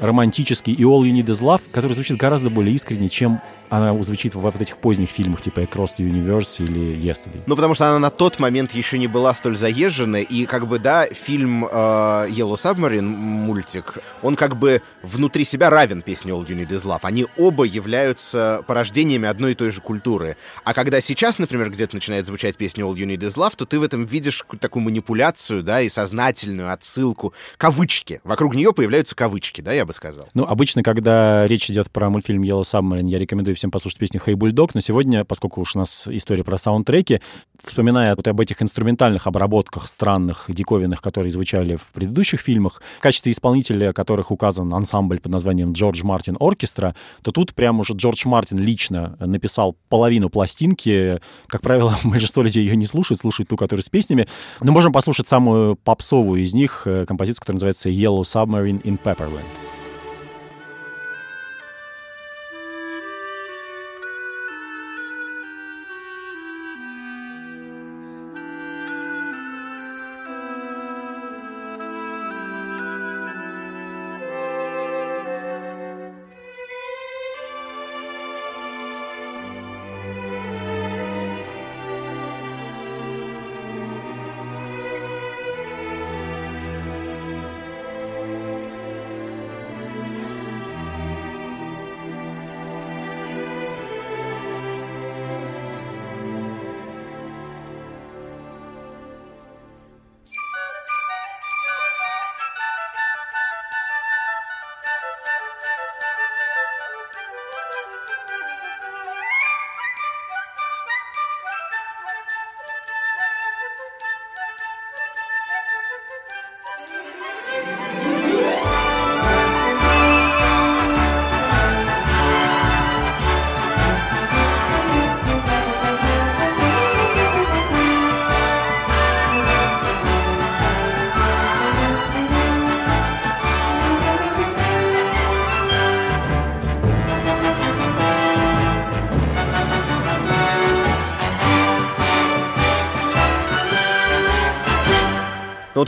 романтический, и All You Need Is Love, который звучит гораздо более искренне, чем она звучит в вот этих поздних фильмах, типа Across the Universe или Yesterday. Ну, потому что она на тот момент еще не была столь заезжена, и как бы, да, фильм э, Yellow Submarine, мультик, он как бы внутри себя равен песне All You Need Is Love. Они оба являются порождениями одной и той же культуры. А когда сейчас, например, где-то начинает звучать песня All You Need Is Love, то ты в этом видишь такую манипуляцию, да, и сознательную отсылку, кавычки. Вокруг нее появляются кавычки, да, я бы сказал. Ну, обычно, когда речь идет про мультфильм Yellow Submarine, я рекомендую всем послушать песню «Hey Bulldog», но сегодня, поскольку уж у нас история про саундтреки, вспоминая вот об этих инструментальных обработках странных, диковинных, которые звучали в предыдущих фильмах, в качестве исполнителя которых указан ансамбль под названием «Джордж Мартин Оркестра», то тут прям уже Джордж Мартин лично написал половину пластинки. Как правило, большинство людей ее не слушают, слушают ту, которая с песнями. Но можем послушать самую попсовую из них, э, композицию, которая называется «Yellow Submarine in Pepperland».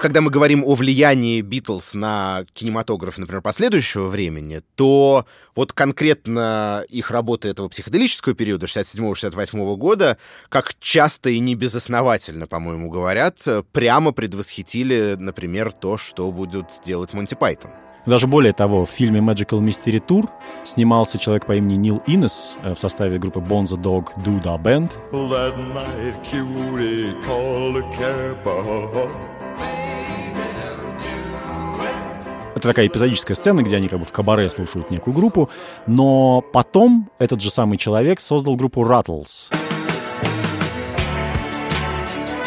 Когда мы говорим о влиянии Битлз на кинематограф, например, последующего времени, то вот конкретно их работы этого психоделического периода, 67-68 года, как часто и не безосновательно, по-моему, говорят, прямо предвосхитили, например, то, что будет делать Монти Пайтон. Даже более того, в фильме Magical Mystery Tour снимался человек по имени Нил Иннес в составе группы Bonzo Dog Doodah Band. That night, cutie. Это такая эпизодическая сцена, где они как бы в кабаре слушают некую группу, но потом этот же самый человек создал группу Rattles.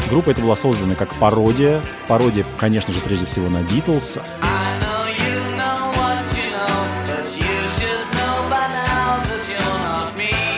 Группа эта была создана как пародия. Пародия, конечно же, прежде всего на Битлз.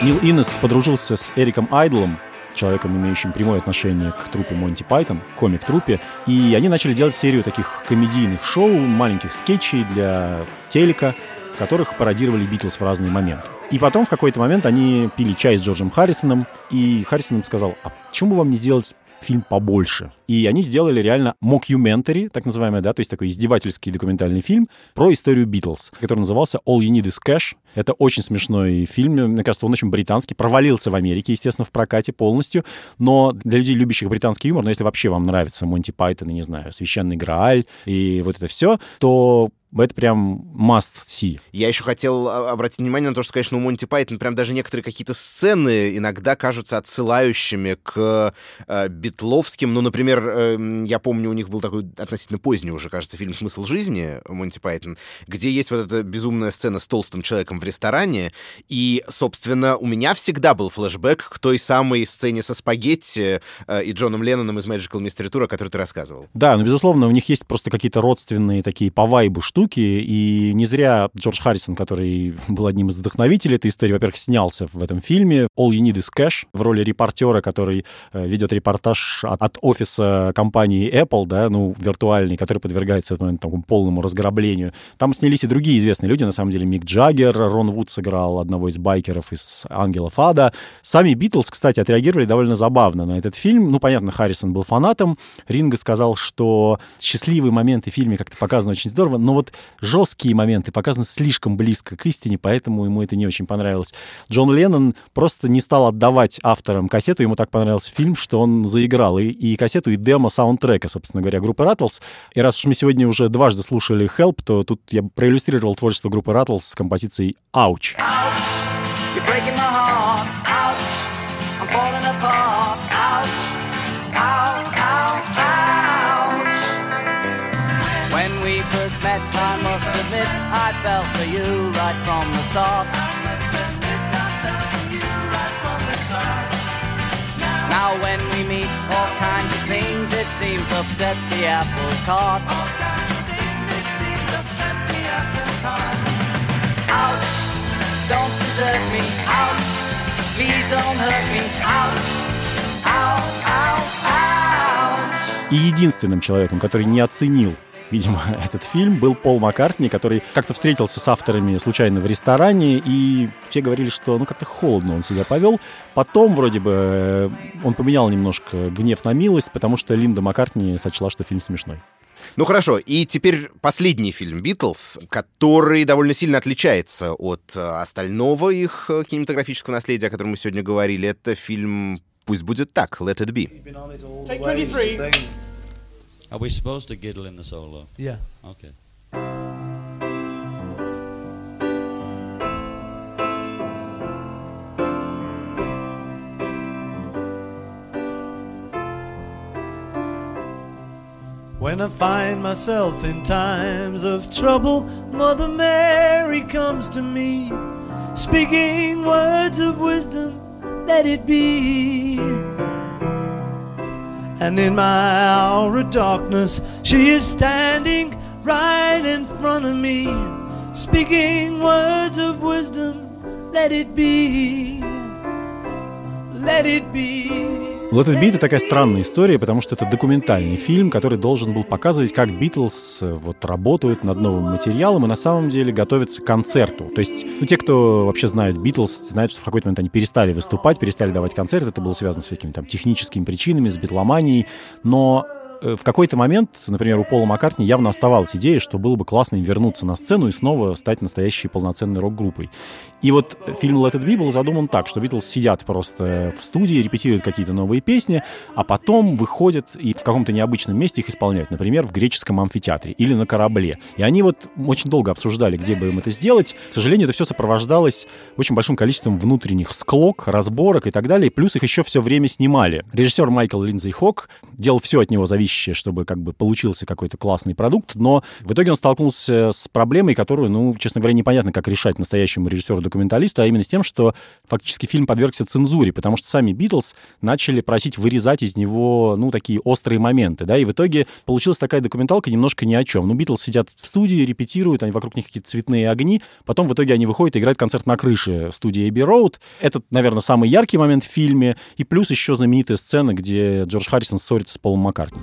Нил Иннес подружился с Эриком Айдлом, человеком, имеющим прямое отношение к труппе Монти Пайтон, комик-труппе, и они начали делать серию таких комедийных шоу, маленьких скетчей для телека, в которых пародировали Битлз в разные моменты. И потом в какой-то момент они пили чай с Джорджем Харрисоном, и Харрисон им сказал, а почему бы вам не сделать фильм побольше. И они сделали реально мокьюментари, так называемый, да, то есть такой издевательский документальный фильм про историю Битлз, который назывался All You Need Is Cash. Это очень смешной фильм, мне кажется, он очень британский, провалился в Америке, естественно, в прокате полностью, но для людей, любящих британский юмор, но если вообще вам нравится Монти Пайтон, и, не знаю, Священный Грааль и вот это все, то это прям must see. Я еще хотел а, обратить внимание на то, что, конечно, у Монти Пайтон прям даже некоторые какие-то сцены иногда кажутся отсылающими к э, битловским. Ну, например, э, я помню, у них был такой относительно поздний уже, кажется, фильм «Смысл жизни» Монти Пайтон, где есть вот эта безумная сцена с толстым человеком в ресторане. И, собственно, у меня всегда был флешбэк к той самой сцене со спагетти э, и Джоном Ленноном из Magical Mystery Tour, о которой ты рассказывал. Да, но, безусловно, у них есть просто какие-то родственные такие по вайбу штуки, штуки, и не зря Джордж Харрисон, который был одним из вдохновителей этой истории, во-первых, снялся в этом фильме All You Need Is Cash в роли репортера, который э, ведет репортаж от, от офиса компании Apple, да, ну, виртуальный, который подвергается момент такому полному разграблению. Там снялись и другие известные люди, на самом деле, Мик Джаггер, Рон Вуд сыграл одного из байкеров из «Ангелов Ада». Сами Битлз, кстати, отреагировали довольно забавно на этот фильм. Ну, понятно, Харрисон был фанатом. Ринго сказал, что счастливые моменты в фильме как-то показаны очень здорово, но вот вот жесткие моменты показаны слишком близко к истине, поэтому ему это не очень понравилось. Джон Леннон просто не стал отдавать авторам кассету, ему так понравился фильм, что он заиграл и, и кассету, и демо саундтрека, собственно говоря, группы Rattles. И раз уж мы сегодня уже дважды слушали Help, то тут я проиллюстрировал творчество группы Rattles с композицией Ouch. You're breaking my heart. Things it seems upset the apple cart. Ouch! Don't desert me. Ouch! Please don't hurt me. Ouch! Ouch! Ouch! Ouch! И единственным человеком, который не оценил видимо, этот фильм, был Пол Маккартни, который как-то встретился с авторами случайно в ресторане, и те говорили, что ну как-то холодно он себя повел. Потом вроде бы э, он поменял немножко гнев на милость, потому что Линда Маккартни сочла, что фильм смешной. Ну хорошо, и теперь последний фильм «Битлз», который довольно сильно отличается от э, остального их э, кинематографического наследия, о котором мы сегодня говорили. Это фильм «Пусть будет так», «Let it be». Take 23. Are we supposed to giddle in the solo? Yeah. Okay. When I find myself in times of trouble, Mother Mary comes to me, speaking words of wisdom, let it be. And in my hour of darkness, she is standing right in front of me, speaking words of wisdom, let it be. Let it be. Let It Be — это такая странная история, потому что это документальный фильм, который должен был показывать, как Битлз э, вот работают над новым материалом и на самом деле готовятся к концерту. То есть, ну, те, кто вообще знает Битлз, знают, что в какой-то момент они перестали выступать, перестали давать концерты, это было связано с какими-то там техническими причинами, с битломанией, но в какой-то момент, например, у Пола Маккартни явно оставалась идея, что было бы классно вернуться на сцену и снова стать настоящей полноценной рок-группой. И вот фильм Let It Be был задуман так, что Битлз сидят просто в студии, репетируют какие-то новые песни, а потом выходят и в каком-то необычном месте их исполняют, например, в греческом амфитеатре или на корабле. И они вот очень долго обсуждали, где бы им это сделать. К сожалению, это все сопровождалось очень большим количеством внутренних склок, разборок и так далее, плюс их еще все время снимали. Режиссер Майкл Линдзей Хок делал все от него зависящее, чтобы как бы получился какой-то классный продукт, но в итоге он столкнулся с проблемой, которую, ну, честно говоря, непонятно, как решать настоящему режиссеру документалисту, а именно с тем, что фактически фильм подвергся цензуре, потому что сами Битлз начали просить вырезать из него, ну, такие острые моменты, да, и в итоге получилась такая документалка немножко ни о чем. Ну, Битлз сидят в студии, репетируют, они вокруг них какие-то цветные огни, потом в итоге они выходят и играют концерт на крыше студии Эбби Роуд. Это, наверное, самый яркий момент в фильме, и плюс еще знаменитая сцена, где Джордж Харрисон ссорится с Полом Маккартни.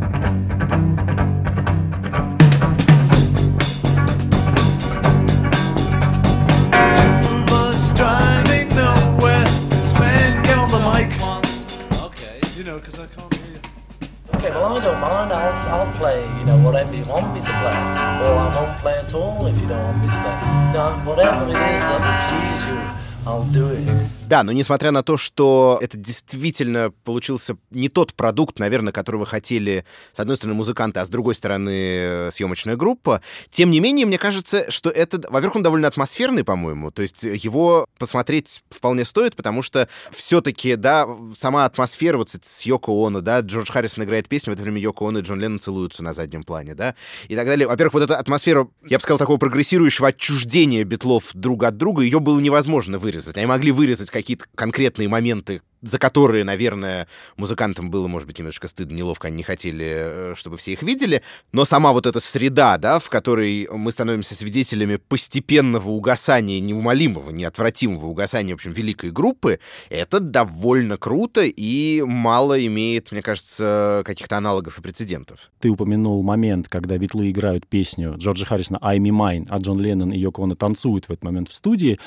Да, но несмотря на то, что это действительно получился не тот продукт, наверное, которого хотели, с одной стороны, музыканты, а с другой стороны, э, съемочная группа, тем не менее, мне кажется, что это, во-первых, он довольно атмосферный, по-моему, то есть его посмотреть вполне стоит, потому что все-таки, да, сама атмосфера вот с Йоко Оно, да, Джордж Харрисон играет песню, в это время Йоко Оно и Джон Леннон целуются на заднем плане, да, и так далее. Во-первых, вот эта атмосфера, я бы сказал, такого прогрессирующего отчуждения битлов друг от друга, ее было невозможно вырезать. Они могли вырезать какие-то конкретные моменты, за которые, наверное, музыкантам было, может быть, немножко стыдно, неловко, они не хотели, э, чтобы все их видели, но сама вот эта среда, да, в которой мы становимся свидетелями постепенного угасания, неумолимого, неотвратимого угасания, в общем, великой группы, это довольно круто и мало имеет, мне кажется, каких-то аналогов и прецедентов. Ты упомянул момент, когда битлы играют песню Джорджа Харрисона «I'm Me Mine», а Джон Леннон и Йоко Оно танцуют в этот момент в студии.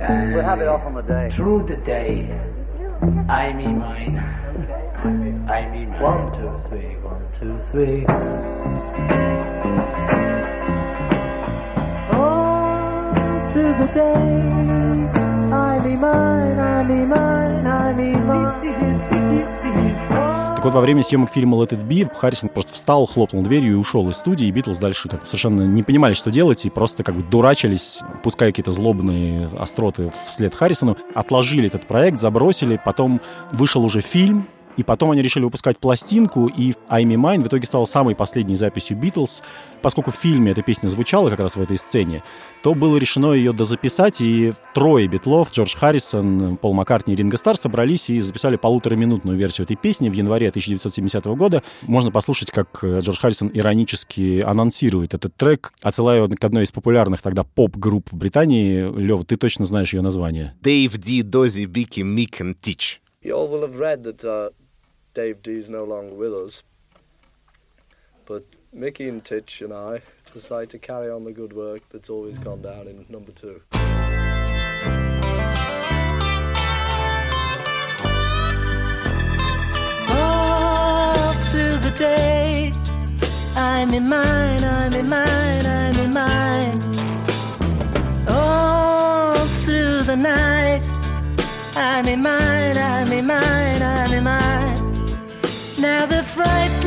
We'll have it off on the day. Through the day, I me mine. I mean, one, two, three, one, two, three. On to the day. I be mine, I be mine, Так вот, во время съемок фильма Let It Be Харрисон просто встал, хлопнул дверью и ушел из студии, и Битлз дальше как совершенно не понимали, что делать, и просто как бы дурачились, пуская какие-то злобные остроты вслед Харрисону. Отложили этот проект, забросили, потом вышел уже фильм, и потом они решили выпускать пластинку, и I'm Mine в итоге стала самой последней записью Битлз. Поскольку в фильме эта песня звучала как раз в этой сцене, то было решено ее дозаписать, и трое битлов, Джордж Харрисон, Пол Маккартни и Ринго Стар, собрались и записали полутораминутную версию этой песни в январе 1970 года. Можно послушать, как Джордж Харрисон иронически анонсирует этот трек, отсылая к одной из популярных тогда поп-групп в Британии. Лев, ты точно знаешь ее название. Dave D, Dozy, Бики, and Teach. You all will have read that uh, Dave D's no longer with us. But Mickey and Titch and I just like to carry on the good work that's always gone down in number two. All through the day, I'm in mine, I'm in mine, I'm in mine. All through the night, I'm in mine, I'm in mine, I'm in mine. Now the fright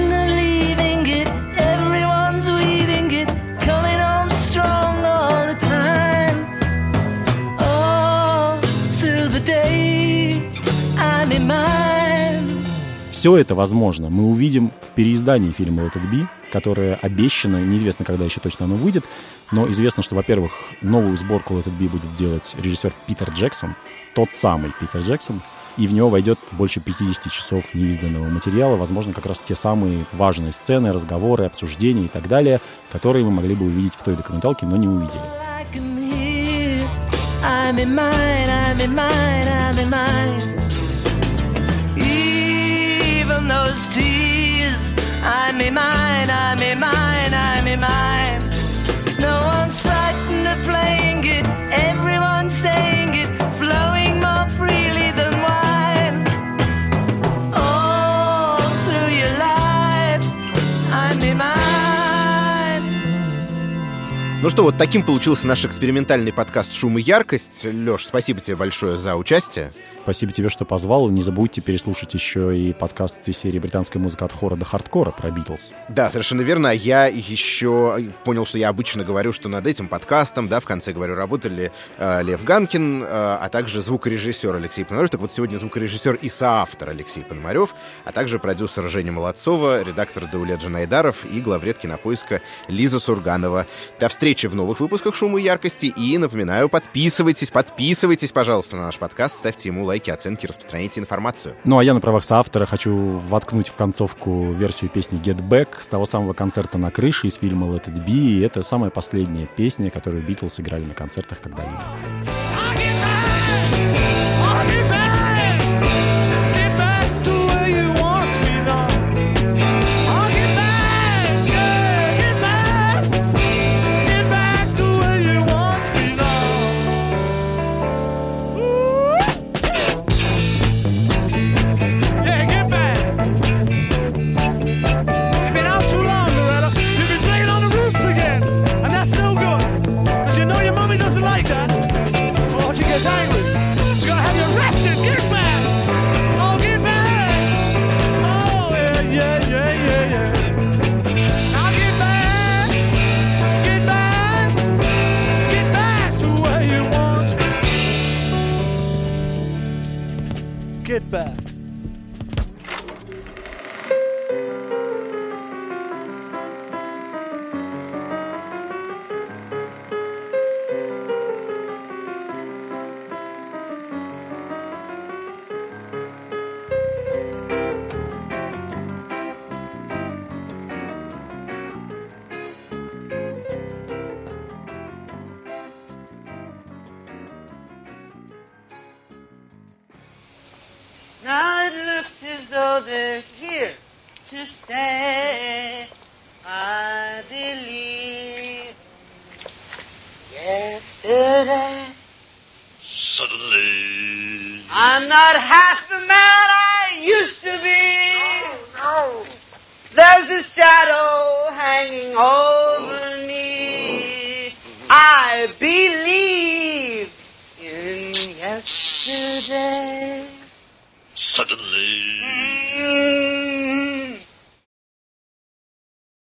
Все это возможно. Мы увидим в переиздании фильма «Let it be», которое обещано, неизвестно, когда еще точно оно выйдет, но известно, что, во-первых, новую сборку «Let it be» будет делать режиссер Питер Джексон, тот самый Питер Джексон, и в него войдет больше 50 часов неизданного материала, возможно, как раз те самые важные сцены, разговоры, обсуждения и так далее, которые мы могли бы увидеть в той документалке, но не увидели. I'm in mine, I'm in mine, I'm in mine. those tears, I'm in mine, I'm in mine, I'm in mine. Ну что, вот таким получился наш экспериментальный подкаст «Шум и яркость». Леш, спасибо тебе большое за участие. Спасибо тебе, что позвал. Не забудьте переслушать еще и подкаст из серии «Британская музыка от хора до хардкора» про Битлз. Да, совершенно верно. А Я еще понял, что я обычно говорю, что над этим подкастом, да, в конце говорю, работали э, Лев Ганкин, э, а также звукорежиссер Алексей Пономарев. Так вот, сегодня звукорежиссер и соавтор Алексей Пономарев, а также продюсер Женя Молодцова, редактор Даулет Джанайдаров и главред кинопоиска Лиза Сурганова. До встречи в новых выпусках «Шума и яркости». И, напоминаю, подписывайтесь, подписывайтесь, пожалуйста, на наш подкаст, ставьте ему лайки, оценки, распространяйте информацию. Ну, а я на правах соавтора хочу воткнуть в концовку версию песни «Get Back» с того самого концерта на крыше из фильма «Let It Be». И это самая последняя песня, которую Битлз играли на концертах когда-либо.